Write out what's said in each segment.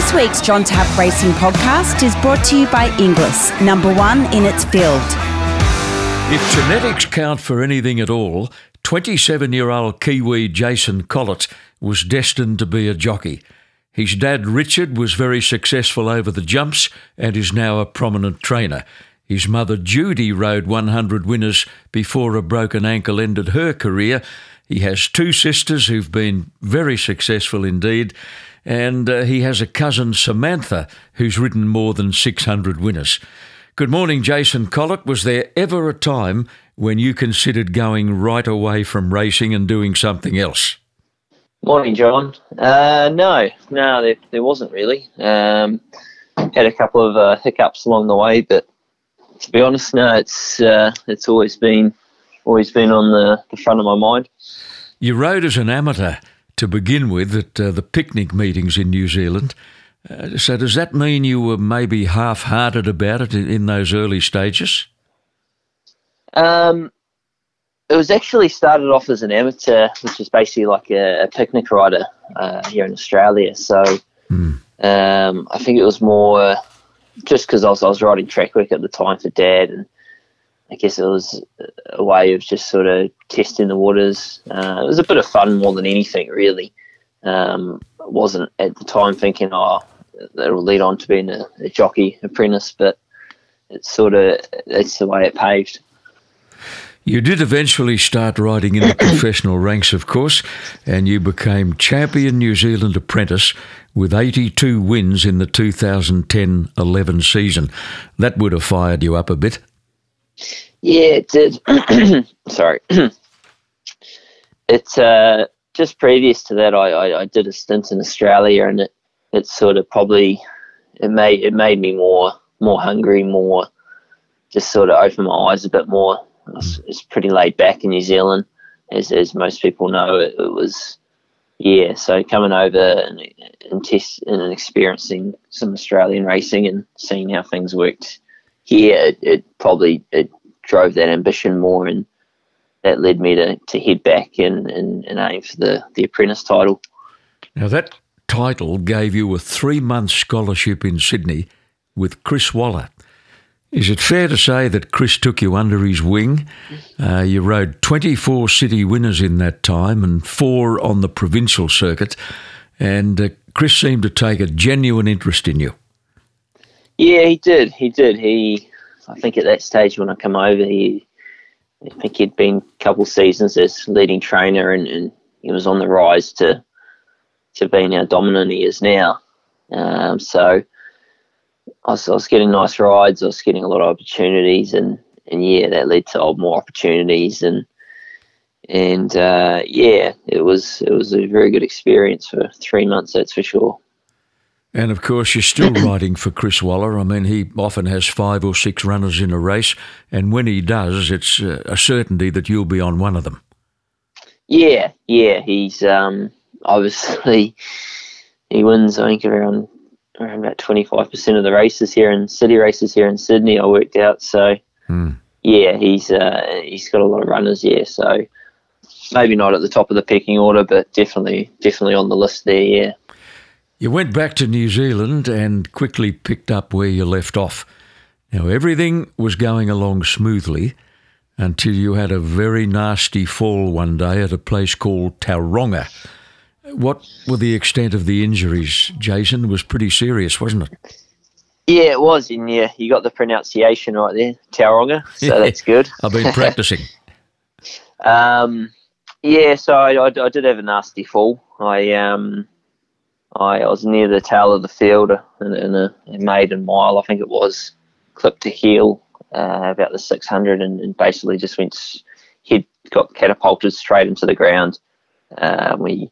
This week's John Tapp Racing podcast is brought to you by Inglis, number one in its field. If genetics count for anything at all, 27 year old Kiwi Jason Collett was destined to be a jockey. His dad Richard was very successful over the jumps and is now a prominent trainer. His mother Judy rode 100 winners before a broken ankle ended her career. He has two sisters who've been very successful indeed, and uh, he has a cousin Samantha who's ridden more than 600 winners. Good morning, Jason Collett. Was there ever a time when you considered going right away from racing and doing something else? Morning, John. Uh, no, no, there, there wasn't really. Um, had a couple of uh, hiccups along the way, but to be honest, no, it's uh, it's always been always been on the, the front of my mind. You rode as an amateur to begin with at uh, the picnic meetings in New Zealand. Uh, so does that mean you were maybe half-hearted about it in, in those early stages? Um, it was actually started off as an amateur, which is basically like a, a picnic rider uh, here in Australia. So mm. um, I think it was more just because I was, I was riding track work at the time for dad, and I guess it was a way of just sort of testing the waters. Uh, it was a bit of fun more than anything, really. Um, wasn't at the time thinking, oh, that'll lead on to being a, a jockey apprentice, but it's sort of that's the way it paved. You did eventually start riding in the professional ranks, of course, and you became champion New Zealand apprentice with 82 wins in the 2010 11 season. That would have fired you up a bit. Yeah, it did. Sorry. it's uh, just previous to that, I, I, I, did a stint in Australia, and it, it sort of probably it made it made me more more hungry, more just sort of open my eyes a bit more. It's, it's pretty laid back in New Zealand, as as most people know. It, it was yeah, so coming over and, and test and experiencing some Australian racing and seeing how things worked here, it, it probably it drove that ambition more, and that led me to, to head back and, and, and aim for the, the apprentice title. Now that title gave you a three month scholarship in Sydney with Chris Waller. Is it fair to say that Chris took you under his wing? Uh, you rode 24 city winners in that time and four on the provincial circuit, and uh, Chris seemed to take a genuine interest in you. Yeah, he did. He did. He, I think at that stage when I come over, he, I think he'd been a couple seasons as leading trainer, and, and he was on the rise to to being how dominant he is now. Um, so I was, I was getting nice rides. I was getting a lot of opportunities, and and yeah, that led to more opportunities, and and uh, yeah, it was it was a very good experience for three months. That's for sure. And of course, you're still riding for Chris Waller. I mean, he often has five or six runners in a race, and when he does, it's a certainty that you'll be on one of them. Yeah, yeah, he's um, obviously he wins. I think around around about 25% of the races here in city races here in Sydney I worked out. So, hmm. yeah, he's uh, he's got a lot of runners, yeah. So, maybe not at the top of the pecking order, but definitely definitely on the list there, yeah. You went back to New Zealand and quickly picked up where you left off. Now, everything was going along smoothly until you had a very nasty fall one day at a place called Tauranga. What were the extent of the injuries, Jason? It was pretty serious, wasn't it? Yeah, it was. And yeah, you got the pronunciation right there, Tauranga. So yeah, that's good. I've been practicing. um, yeah, so I, I, I, did have a nasty fall. I um, I, I was near the tail of the field in, in a, a, maiden mile, I think it was, clipped to heel uh, about the 600 and, and, basically just went, head got catapulted straight into the ground. Uh, we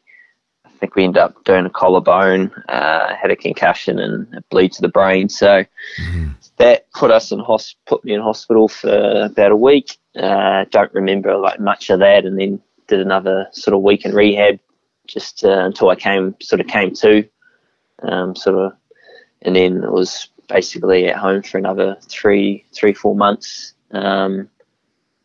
I think we ended up doing a collarbone, uh, had a concussion and a bleed to the brain. So mm-hmm. that put us in hosp- put me in hospital for about a week. Uh, don't remember like much of that, and then did another sort of week in rehab just uh, until I came sort of came to, um, sort of, and then it was basically at home for another three three four months. Um,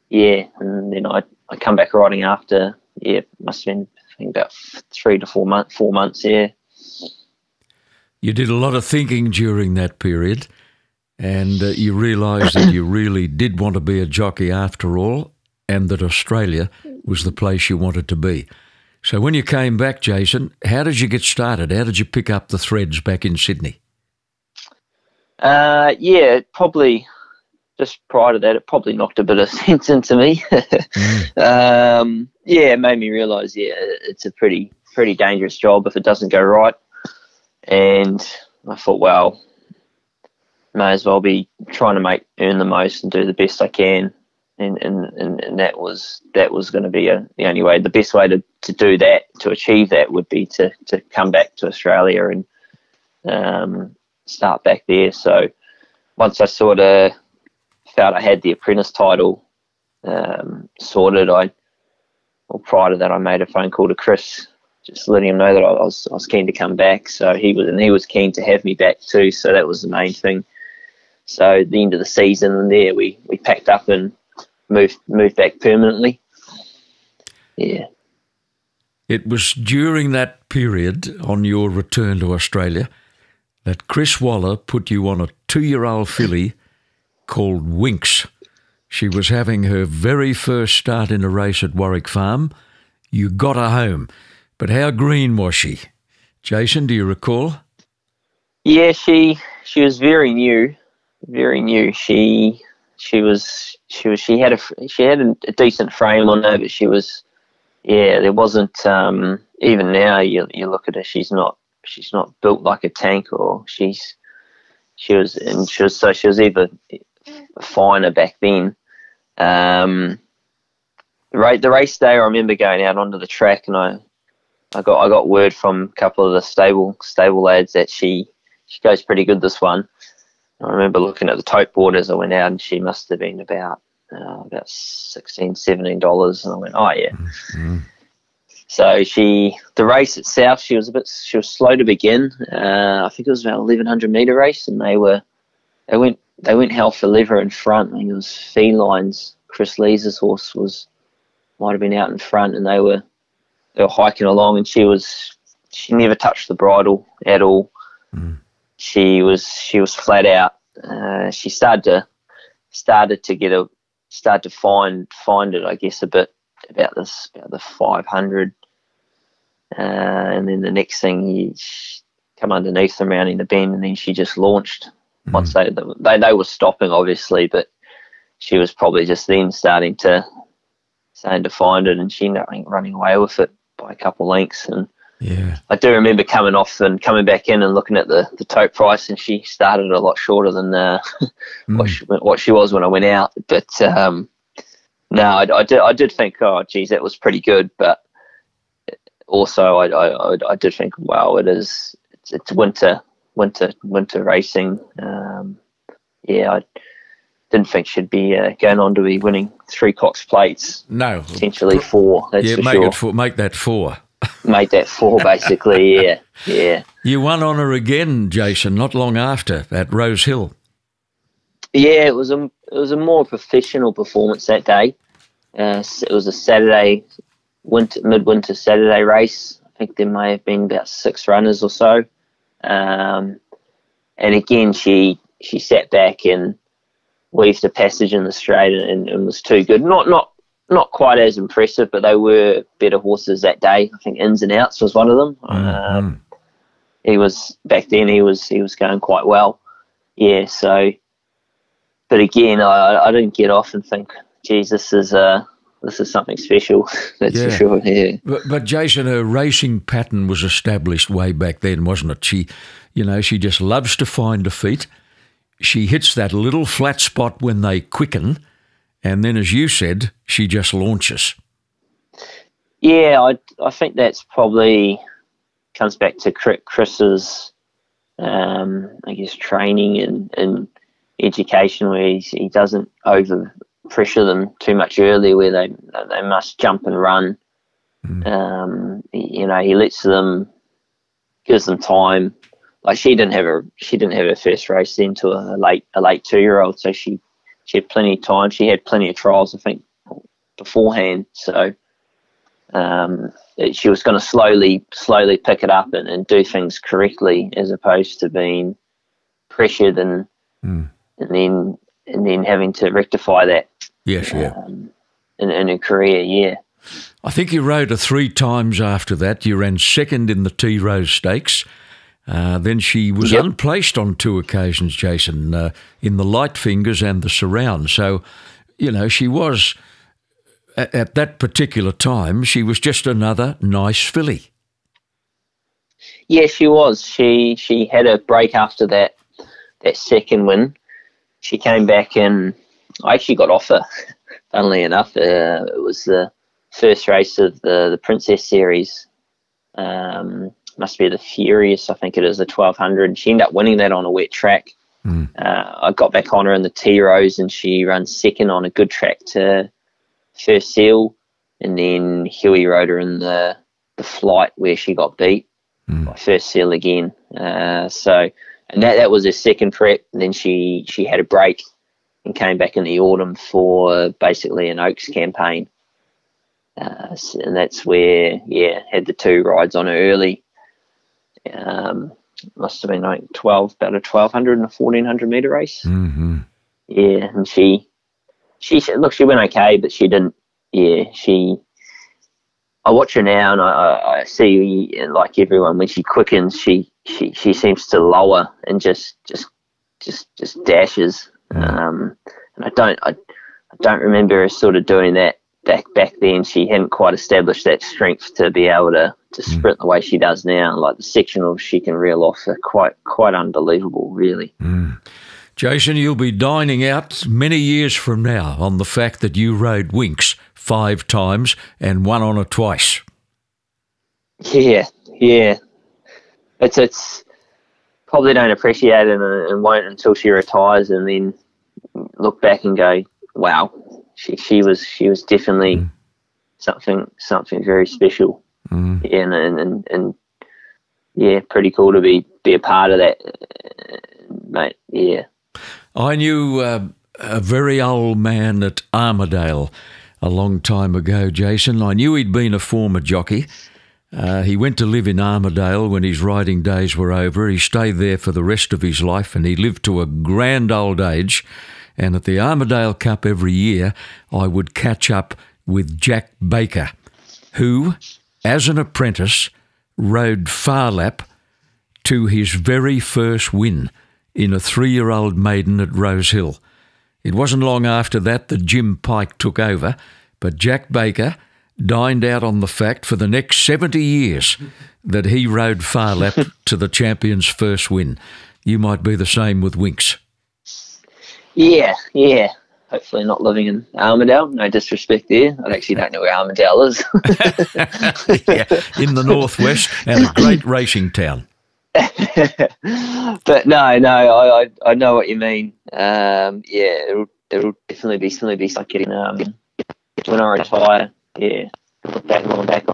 yeah, and then I I come back riding after. Yeah, must have been I think about three to four months. Four months, yeah. You did a lot of thinking during that period, and uh, you realised that you really did want to be a jockey after all, and that Australia was the place you wanted to be. So when you came back, Jason, how did you get started? How did you pick up the threads back in Sydney? Uh, yeah, probably just prior to that, it probably knocked a bit of sense into me. mm. um, yeah, it made me realise, yeah, it's a pretty pretty dangerous job if it doesn't go right. And I thought, well, may as well be trying to make earn the most and do the best I can and and, and, and that was that was going to be a, the only way. The best way to, to do that, to achieve that, would be to, to come back to Australia and um, start back there. So once I sort of felt I had the apprentice title um, sorted, I well prior to that I made a phone call to Chris, just letting him know that I was I was keen to come back. So he was and he was keen to have me back too. So that was the main thing. So the end of the season, there we we packed up and moved moved back permanently. Yeah. It was during that period on your return to Australia that Chris Waller put you on a two-year-old filly called Winx. She was having her very first start in a race at Warwick Farm. You got her home, but how green was she? Jason, do you recall? Yeah, she she was very new, very new. She she was she was she had a she had a, decent frame on her, but she was yeah there wasn't um, even now you you look at her she's not she's not built like a tank or she's she was and she was so she was either finer back then. Um, the race the race day I remember going out onto the track and I I got I got word from a couple of the stable stable lads that she she goes pretty good this one. I remember looking at the tote board as I went out, and she must have been about uh, about 16 dollars, and I went, oh yeah. Mm-hmm. So she, the race itself, she was a bit, she was slow to begin. Uh, I think it was about 1100 meter race, and they were, they went, they went hell for leather in front. I think it was Felines. Kris Lees's horse was, might have been out in front, and they were, they were hiking along, and she was, she never touched the bridle at all. Mm she was she was flat out. Uh, she started to started to get a start to find find it, I guess, a bit about this about the 500, uh, and then the next thing you come underneath them rounding the bend, and then she just launched. Mm. Once they, they they were stopping, obviously, but she was probably just then starting to starting to find it, and she ended up running away with it by a couple lengths, and yeah. I do remember coming off and coming back in and looking at the, the tote price, and she started a lot shorter than uh, mm. what, she, what she was when I went out. But um, no, I, I, did, I did think, oh, geez, that was pretty good. But also, I, I, I did think, wow, it is, it's, it's winter, winter, winter racing. Um, yeah, I didn't think she'd be uh, going on to be winning three Cox plates. No, potentially four. Yeah, make sure. it four, make that four made that four basically. Yeah, yeah. You won honour again, Jason, not long after at Rose Hill. Yeah, it was a it was a more professional performance that day. Uh, it was a Saturday, winter midwinter Saturday race. I think there may have been about six runners or so. Um, and again, she she sat back and weaved a passage in the straight and, and was too good. Not not not quite as impressive, but they were better horses that day. I think Ins and Outs was one of them. Mm-hmm. Um, he was back then. He was he was going quite well. Yeah. So, but again, I, I didn't get off and think, geez, this is uh this is something special. That's yeah. for sure. Yeah. But, but Jason, her racing pattern was established way back then, wasn't it? She, you know, she just loves to find defeat. She hits that little flat spot when they quicken and then, as you said, she just launches. Yeah, I, I think that's probably comes back to Chris's, um, I guess, training and, and education where he doesn't over pressure them too much early where they they must jump and run. Mm. Um, you know, he lets them, gives them time. Like she didn't have a she didn't have her first race into a late a late two year old, so she she had plenty of time. She had plenty of trials, I think, beforehand. So um, it, she was going to slowly, slowly pick it up and, and, do things correctly, as opposed to being pressured and mm. and then and then having to rectify that. Yes, yeah. Um, in, in her career, yeah. I think you rode her three times after that. You ran second in the Tea Rose Stakes. Uh, then she was yep. unplaced on two occasions, Jason, uh, in the light fingers and the surround. So, you know, she was, at, at that particular time, she was just another nice filly. Yeah, she was. She she had a break after that that second win. She came back and I actually got off her. Funnily enough, uh, it was the first race of the the Princess Series. Um, must be the Furious, I think it is, the 1200. She ended up winning that on a wet track. Mm. Uh, I got back on her in the Tea Rose and she runs second on a good track to First Seal. And then Huey rode her in the, the flight where she got beat mm. by First Seal again. Uh, so, and that, that was her second prep. And then she, she had a break and came back in the autumn for basically an Oaks campaign. Uh, and that's where, yeah, had the two rides on her early um, must have been like 12, about a 1200 and a 1400 meter race. Mm-hmm. Yeah, and she, she, said, look, she went okay, but she didn't, yeah, she, I watch her now and I, I see like everyone when she quickens, she, she, she seems to lower and just, just, just, just dashes. Um, and I don't, I, I don't remember her sort of doing that back back then she hadn't quite established that strength to be able to, to mm. sprint mm. the way she does now. Like the sectionals she can reel off are quite quite unbelievable, really. Mm. Jason, you'll be dining out many years from now on the fact that you rode Winx five times and won on it twice. Yeah, yeah. It's it's probably don't appreciate it and, and won't until she retires, and then look back and go, "Wow, she she was she was definitely mm. something something very special. Mm. Yeah, and, and, and yeah, pretty cool to be be a part of that, mate. Yeah. I knew uh, a very old man at Armidale a long time ago, Jason. I knew he'd been a former jockey. Uh, he went to live in Armidale when his riding days were over. He stayed there for the rest of his life and he lived to a grand old age. And at the Armidale Cup every year, I would catch up with Jack Baker, who, as an apprentice, rode Phar Lap to his very first win in a three year old maiden at Rose Hill. It wasn't long after that that Jim Pike took over, but Jack Baker dined out on the fact for the next 70 years that he rode Phar Lap to the champion's first win. You might be the same with Winx. Yeah, yeah. Hopefully not living in Armidale. No disrespect there. I actually don't know where Armidale is. yeah, in the northwest and a great racing town. but no, no, I, I, I know what you mean. Um, yeah, it'll, it'll definitely be definitely be like getting um, when I retire. Yeah, look back, look back.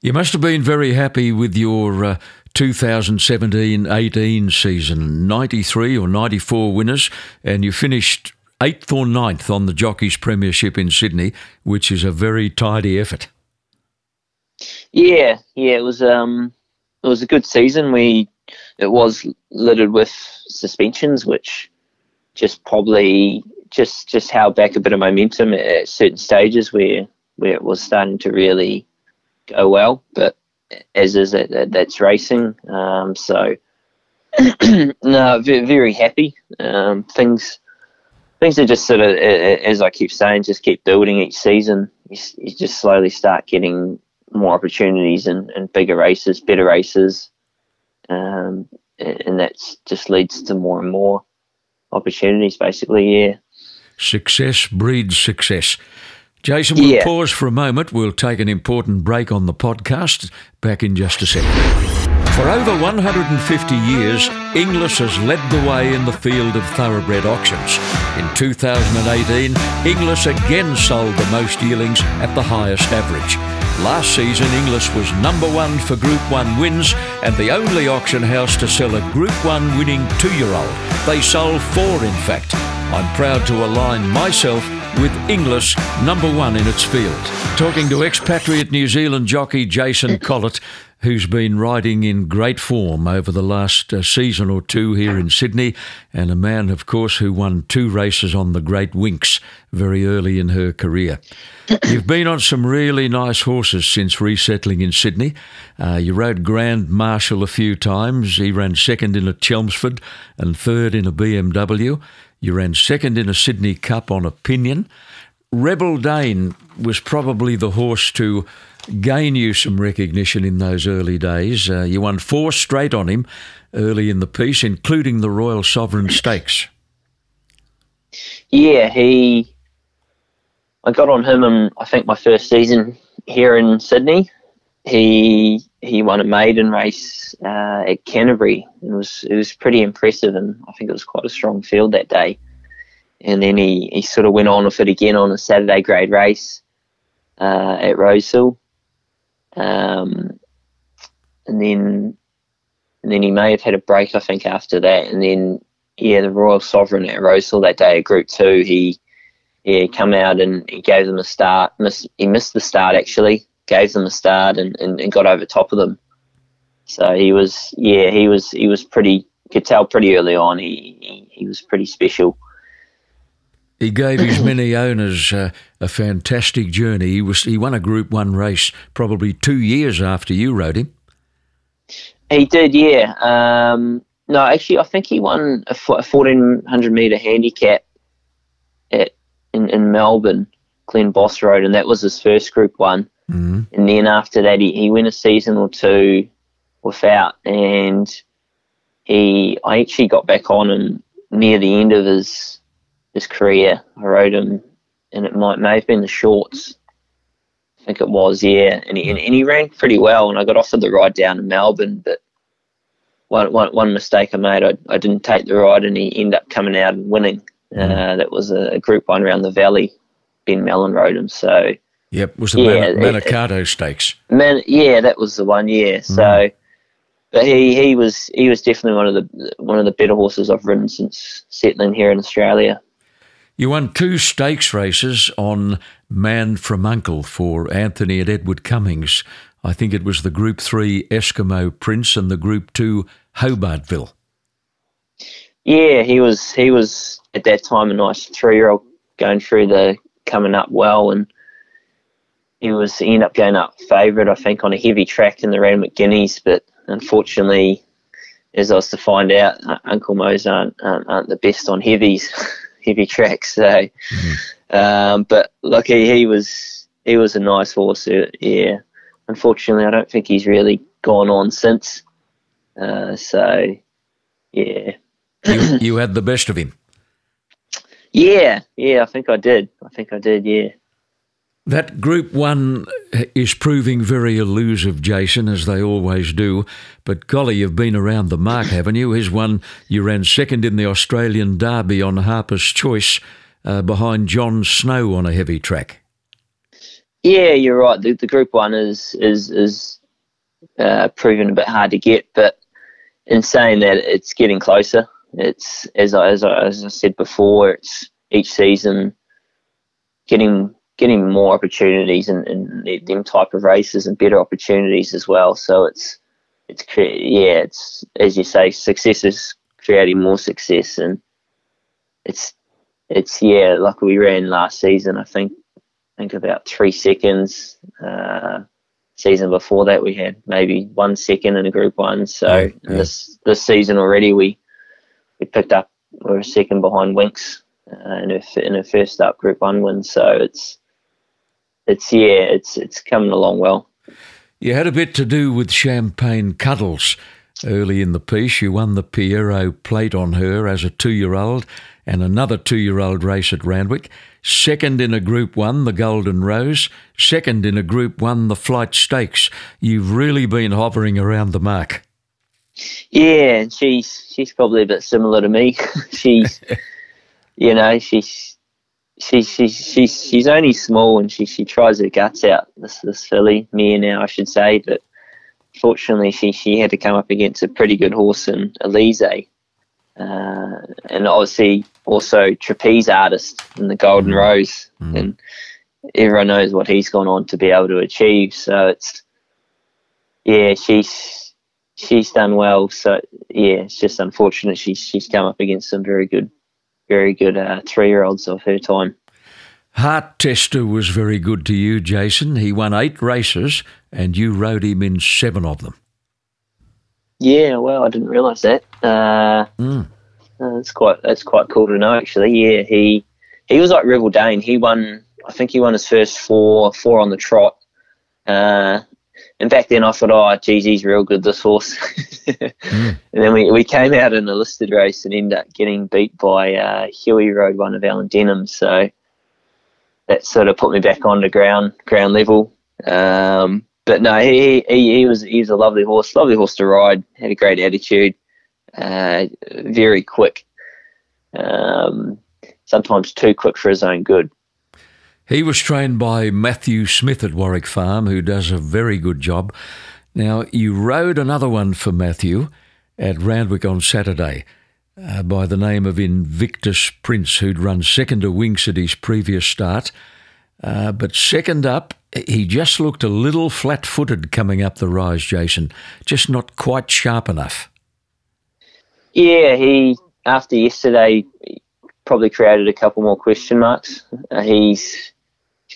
You must have been very happy with your uh, 2017 18 season, 93 or 94 winners, and you finished eighth or ninth on the Jockeys Premiership in Sydney, which is a very tidy effort. Yeah, yeah, it was um, it was a good season. We it was littered with suspensions, which just probably just just held back a bit of momentum at certain stages where where it was starting to really go well. But as is that, that's racing. Um, so no, very happy. Um, things things are just sort of as I keep saying, just keep building each season. You, you just slowly start getting more opportunities and, and bigger races, better races, um, and that just leads to more and more opportunities. Basically, yeah. Success breeds success. Jason, we'll yeah. pause for a moment. We'll take an important break on the podcast. Back in just a second. For over 150 years, Inglis has led the way in the field of thoroughbred auctions. In 2018, Inglis again sold the most yearlings at the highest average. Last season, Inglis was number one for Group 1 wins and the only auction house to sell a Group 1 winning two year old. They sold four, in fact. I'm proud to align myself with Inglis number one in its field. Talking to expatriate New Zealand jockey Jason Collett, who's been riding in great form over the last uh, season or two here in Sydney, and a man, of course, who won two races on the Great Winx very early in her career. You've been on some really nice horses since resettling in Sydney. Uh, you rode Grand Marshal a few times. He ran second in a Chelmsford and third in a BMW. You ran second in a Sydney Cup on Opinion. Rebel Dane was probably the horse to gain you some recognition in those early days. Uh, you won four straight on him early in the piece, including the Royal Sovereign Stakes. Yeah, he. I got on him in I think my first season here in Sydney. He he won a maiden race uh, at Canterbury. It was it was pretty impressive, and I think it was quite a strong field that day. And then he, he sort of went on with it again on a Saturday grade race uh, at Rosehill. Um, and then and then he may have had a break, I think, after that. And then yeah, the Royal Sovereign at Rosehill that day Group Two, he yeah, come out and he gave them a start. Miss, he missed the start actually, gave them a start and, and, and got over top of them. So he was yeah, he was he was pretty could tell pretty early on he, he, he was pretty special. He gave his many owners uh, a fantastic journey. He was he won a Group One race probably two years after you rode him. He did, yeah. Um, no, actually, I think he won a, a fourteen hundred meter handicap at in, in Melbourne, Glen Boss rode, and that was his first Group One. Mm-hmm. And then after that, he, he went a season or two without, and he I actually got back on him near the end of his his career. I rode him, and it might may have been the shorts. I think it was, yeah. And he, and, and he ran pretty well, and I got offered the ride down to Melbourne, but one, one, one mistake I made, I, I didn't take the ride, and he ended up coming out and winning. Mm. Uh, that was a, a, group one around the valley. Ben Melham rode him, so. Yep, was the yeah, Man- Manikato Stakes. Man, yeah, that was the one. Yeah, mm. so but he, he was he was definitely one of the one of the better horses I've ridden since settling here in Australia. You won two stakes races on Man from Uncle for Anthony and Edward Cummings. I think it was the Group 3 Eskimo Prince and the Group 2 Hobartville. Yeah, he was he was at that time a nice three year old going through the coming up well and he was he ended up going up favourite I think on a heavy track in the Randwick Guineas but unfortunately as I was to find out uh, Uncle Mo's aren't, aren't, aren't the best on heavies heavy tracks. So, mm-hmm. um, but he, he was he was a nice horse. Uh, yeah, unfortunately, I don't think he's really gone on since. Uh, so, yeah, you, you had the best of him. Yeah, yeah, I think I did. I think I did. Yeah. That Group 1 is proving very elusive, Jason, as they always do. But golly, you've been around the mark, haven't you? Here's one you ran second in the Australian Derby on Harper's Choice uh, behind Jon Snow on a heavy track. Yeah, you're right. The, the Group 1 is, is, is uh, proven a bit hard to get, but in saying that, it's getting closer. It's, as I, as I, as I said before, it's each season getting getting more opportunities and, and them type of races and better opportunities as well. So it's it's yeah, it's as you say, success is creating more success, and it's it's yeah, like we ran last season. I think I think about three seconds. Uh, season before that, we had maybe one second in a Group One. So yeah, yeah. this this season already, we we picked up we're a second behind Winx uh, in her in her first up Group One win. So it's it's yeah, it's it's coming along well. You had a bit to do with Champagne Cuddles early in the piece. You won the Pierro Plate on her as a two-year-old, and another two-year-old race at Randwick. Second in a Group One, the Golden Rose. Second in a Group One, the Flight Stakes. You've really been hovering around the mark. Yeah, and she's she's probably a bit similar to me. she's, you know, she's she, she, she, she's only small and she, she tries her guts out, this, this filly, Mia now, I should say. But fortunately, she, she had to come up against a pretty good horse in Alizee. Uh, and obviously, also trapeze artist in the Golden Mm. Rose, and everyone knows what he's gone on to be able to achieve. So it's yeah, she's she's done well. So yeah, it's just unfortunate she's she's come up against some very good, very good uh, three year olds of her time. Heart Tester was very good to you, Jason. He won eight races and you rode him in seven of them. Yeah, well, I didn't realise that. Uh, Mm. uh, that's quite that's quite cool to know. Actually, yeah, he he was like Rebel Dane. He won. I think he won his first four four on the trot. Uh, and back then, I thought, oh, geez, he's real good, this horse. And then we, we came out in a listed race and ended up getting beat by uh, Huey rode one of Allan Denham. So that sort of put me back on the ground ground level. Um, but no, he, he he was he was a lovely horse, lovely horse to ride. Had a great attitude, uh, very quick. Um, sometimes too quick for his own good. He was trained by Matthew Smith at Warwick Farm, who does a very good job. Now, you rode another one for Matthew at Randwick on Saturday uh, by the name of Invictus Prince, who'd run second to Winx at his previous start. Uh, but second up, he just looked a little flat footed coming up the rise, Jason, just not quite sharp enough. Yeah, he after yesterday probably created a couple more question marks. Uh, he's he's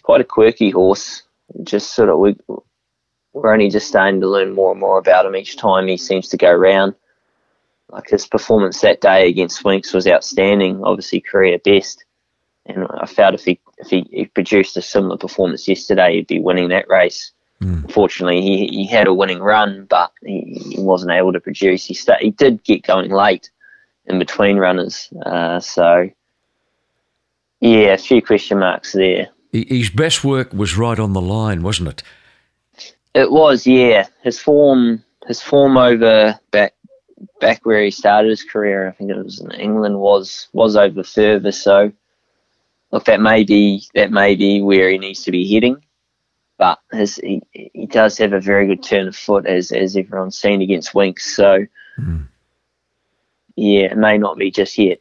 quite a quirky horse. Just sort of we we're only just starting to learn more and more about him each time he seems to go round. Like his performance that day against Winx was outstanding. Obviously, career best. And I felt if he if he, he produced a similar performance yesterday, he'd be winning that race. Unfortunately, he, he had a winning run, but he, he wasn't able to produce. He sta he did get going late in between runners, uh, so yeah, a few question marks there. His best work was right on the line, wasn't it? It was, yeah. His form, his form over back back where he started his career, I think it was in England, was was over further. So, look, that may be that may be where he needs to be heading. But his he, he does have a very good turn of foot, as as everyone's seen against Winx. So, hmm. yeah, it may not be just yet.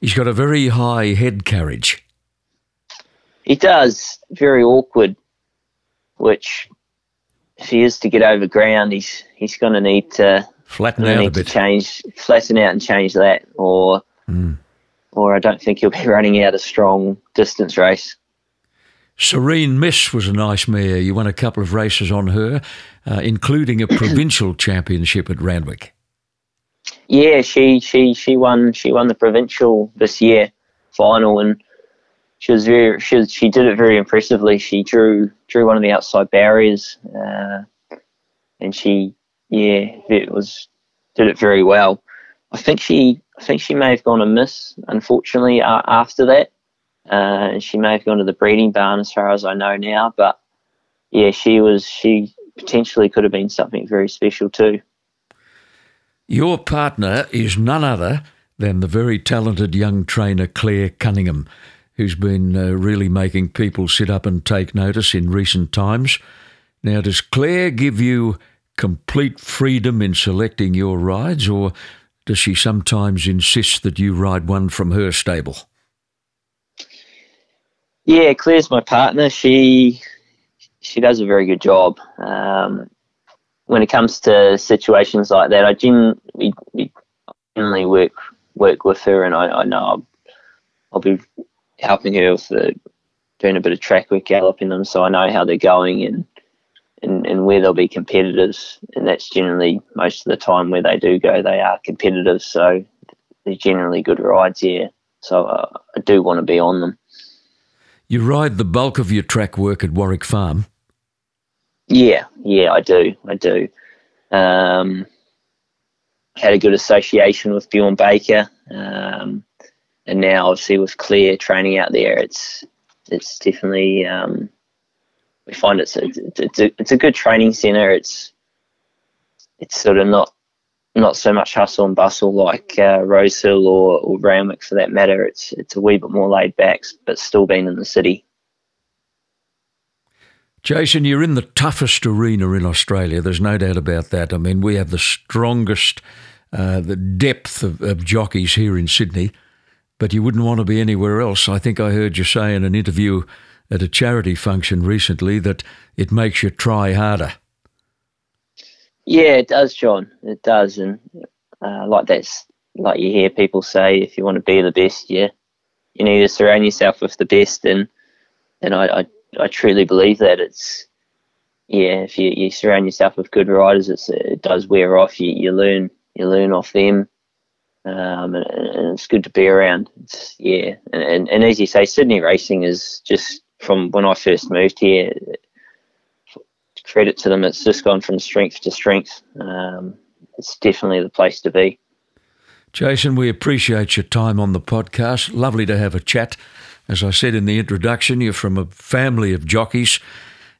He's got a very high head carriage. He does very awkward, which if he is to get over ground, he's he's going to need to Flatten out a bit. change, flatten out and change that, or or I don't think he'll be running out a strong distance race. Serene Miss was a nice mare. You won a couple of races on her, uh, including a provincial championship at Randwick. Yeah, she she she won she won the provincial this year final, and she was very she was, she did it very impressively. She drew drew one of the outside barriers, uh, and she yeah it was did it very well. I think she I think she may have gone a miss unfortunately uh, after that. Uh, and she may have gone to the breeding barn as far as I know now, but yeah, she was she potentially could have been something very special too. Your partner is none other than the very talented young trainer Claire Cunningham, who's been uh, really making people sit up and take notice in recent times. Now, does Claire give you complete freedom in selecting your rides, or does she sometimes insist that you ride one from her stable? Yeah, Claire's my partner. She she does a very good job. Um, when it comes to situations like that, I gen- we, we generally work work with her, and I, I know I'll, I'll be helping her with the, doing a bit of track work, galloping them, so I know how they're going and, and and where they'll be competitors. And that's generally most of the time where they do go, they are competitive. So they're generally good rides, yeah. So uh, I do want to be on them. You ride the bulk of your track work at Warwick Farm. Yeah, yeah, I do. I do. Um, had a good association with Bjorn Baker, um, and now obviously with Claire training out there, it's it's definitely um, we find it's a, it's a it's a good training centre. It's it's sort of not not so much hustle and bustle like uh, Rosehill or, or Randwick for that matter. It's it's a wee bit more laid back, but still being in the city. Jason, you're in the toughest arena in Australia. There's no doubt about that. I mean, we have the strongest, uh, the depth of, of jockeys here in Sydney. But you wouldn't want to be anywhere else. I think I heard you say in an interview at a charity function recently that it makes you try harder. Yeah, it does, John. It does, and uh, like that's like you hear people say, if you want to be the best, yeah, you need to surround yourself with the best, and and I I, I truly believe that it's yeah, if you, you surround yourself with good riders, it does wear off. You, you learn you learn off them, um, and, and, it's good to be around. It's, yeah, and, and, and as you say, Sydney racing is just from when I first moved here. Credit to them, it's just gone from strength to strength. Um, it's definitely the place to be. Jason, we appreciate your time on the podcast. Lovely to have a chat. As I said in the introduction, you're from a family of jockeys,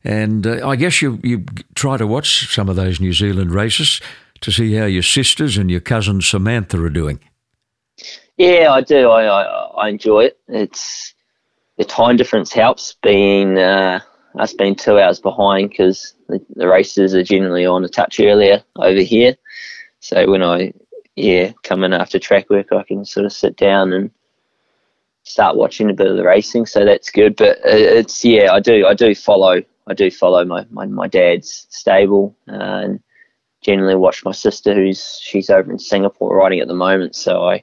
and uh, I guess you you try to watch some of those New Zealand races to see how your sisters and your cousin Samantha are doing. Yeah, I do. I I, I enjoy it. It's the time difference helps. Being uh, us being two hours behind because the, the races are generally on a touch earlier over here. So when I yeah come in after track work, I can sort of sit down and start watching a bit of the racing. So that's good. But it's yeah, I do I do follow I do follow my my, my dad's stable uh, and generally watch my sister who's she's over in Singapore riding at the moment. So I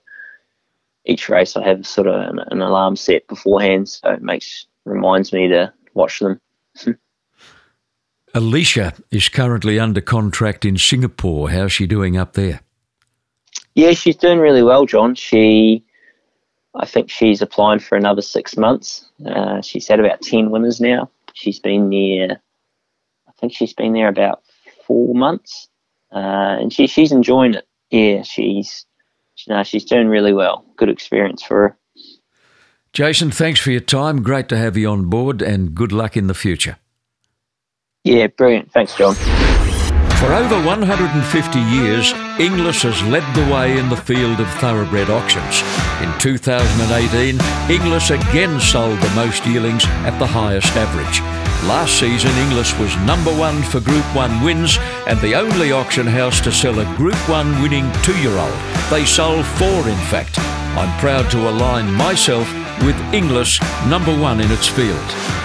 each race I have sort of an, an alarm set beforehand, so it makes reminds me to watch them. Alysha is currently under contract in Singapore. How's she doing up there? Yeah, she's doing really well, John. She, I think she's applying for another six months. Uh, she's had about 10 winners now. She's been there, I think she's been there about four months. Uh, and she, she's enjoying it. Yeah, she's, no, she's doing really well. Good experience for her. Jason, thanks for your time. Great to have you on board and good luck in the future. Yeah, brilliant. Thanks, John. For over 150 years, Inglis has led the way in the field of thoroughbred auctions. In 2018, Inglis again sold the most yearlings at the highest average. Last season, Inglis was number one for Group 1 wins and the only auction house to sell a Group 1 winning two year old. They sold four, in fact. I'm proud to align myself with Inglis, number one in its field.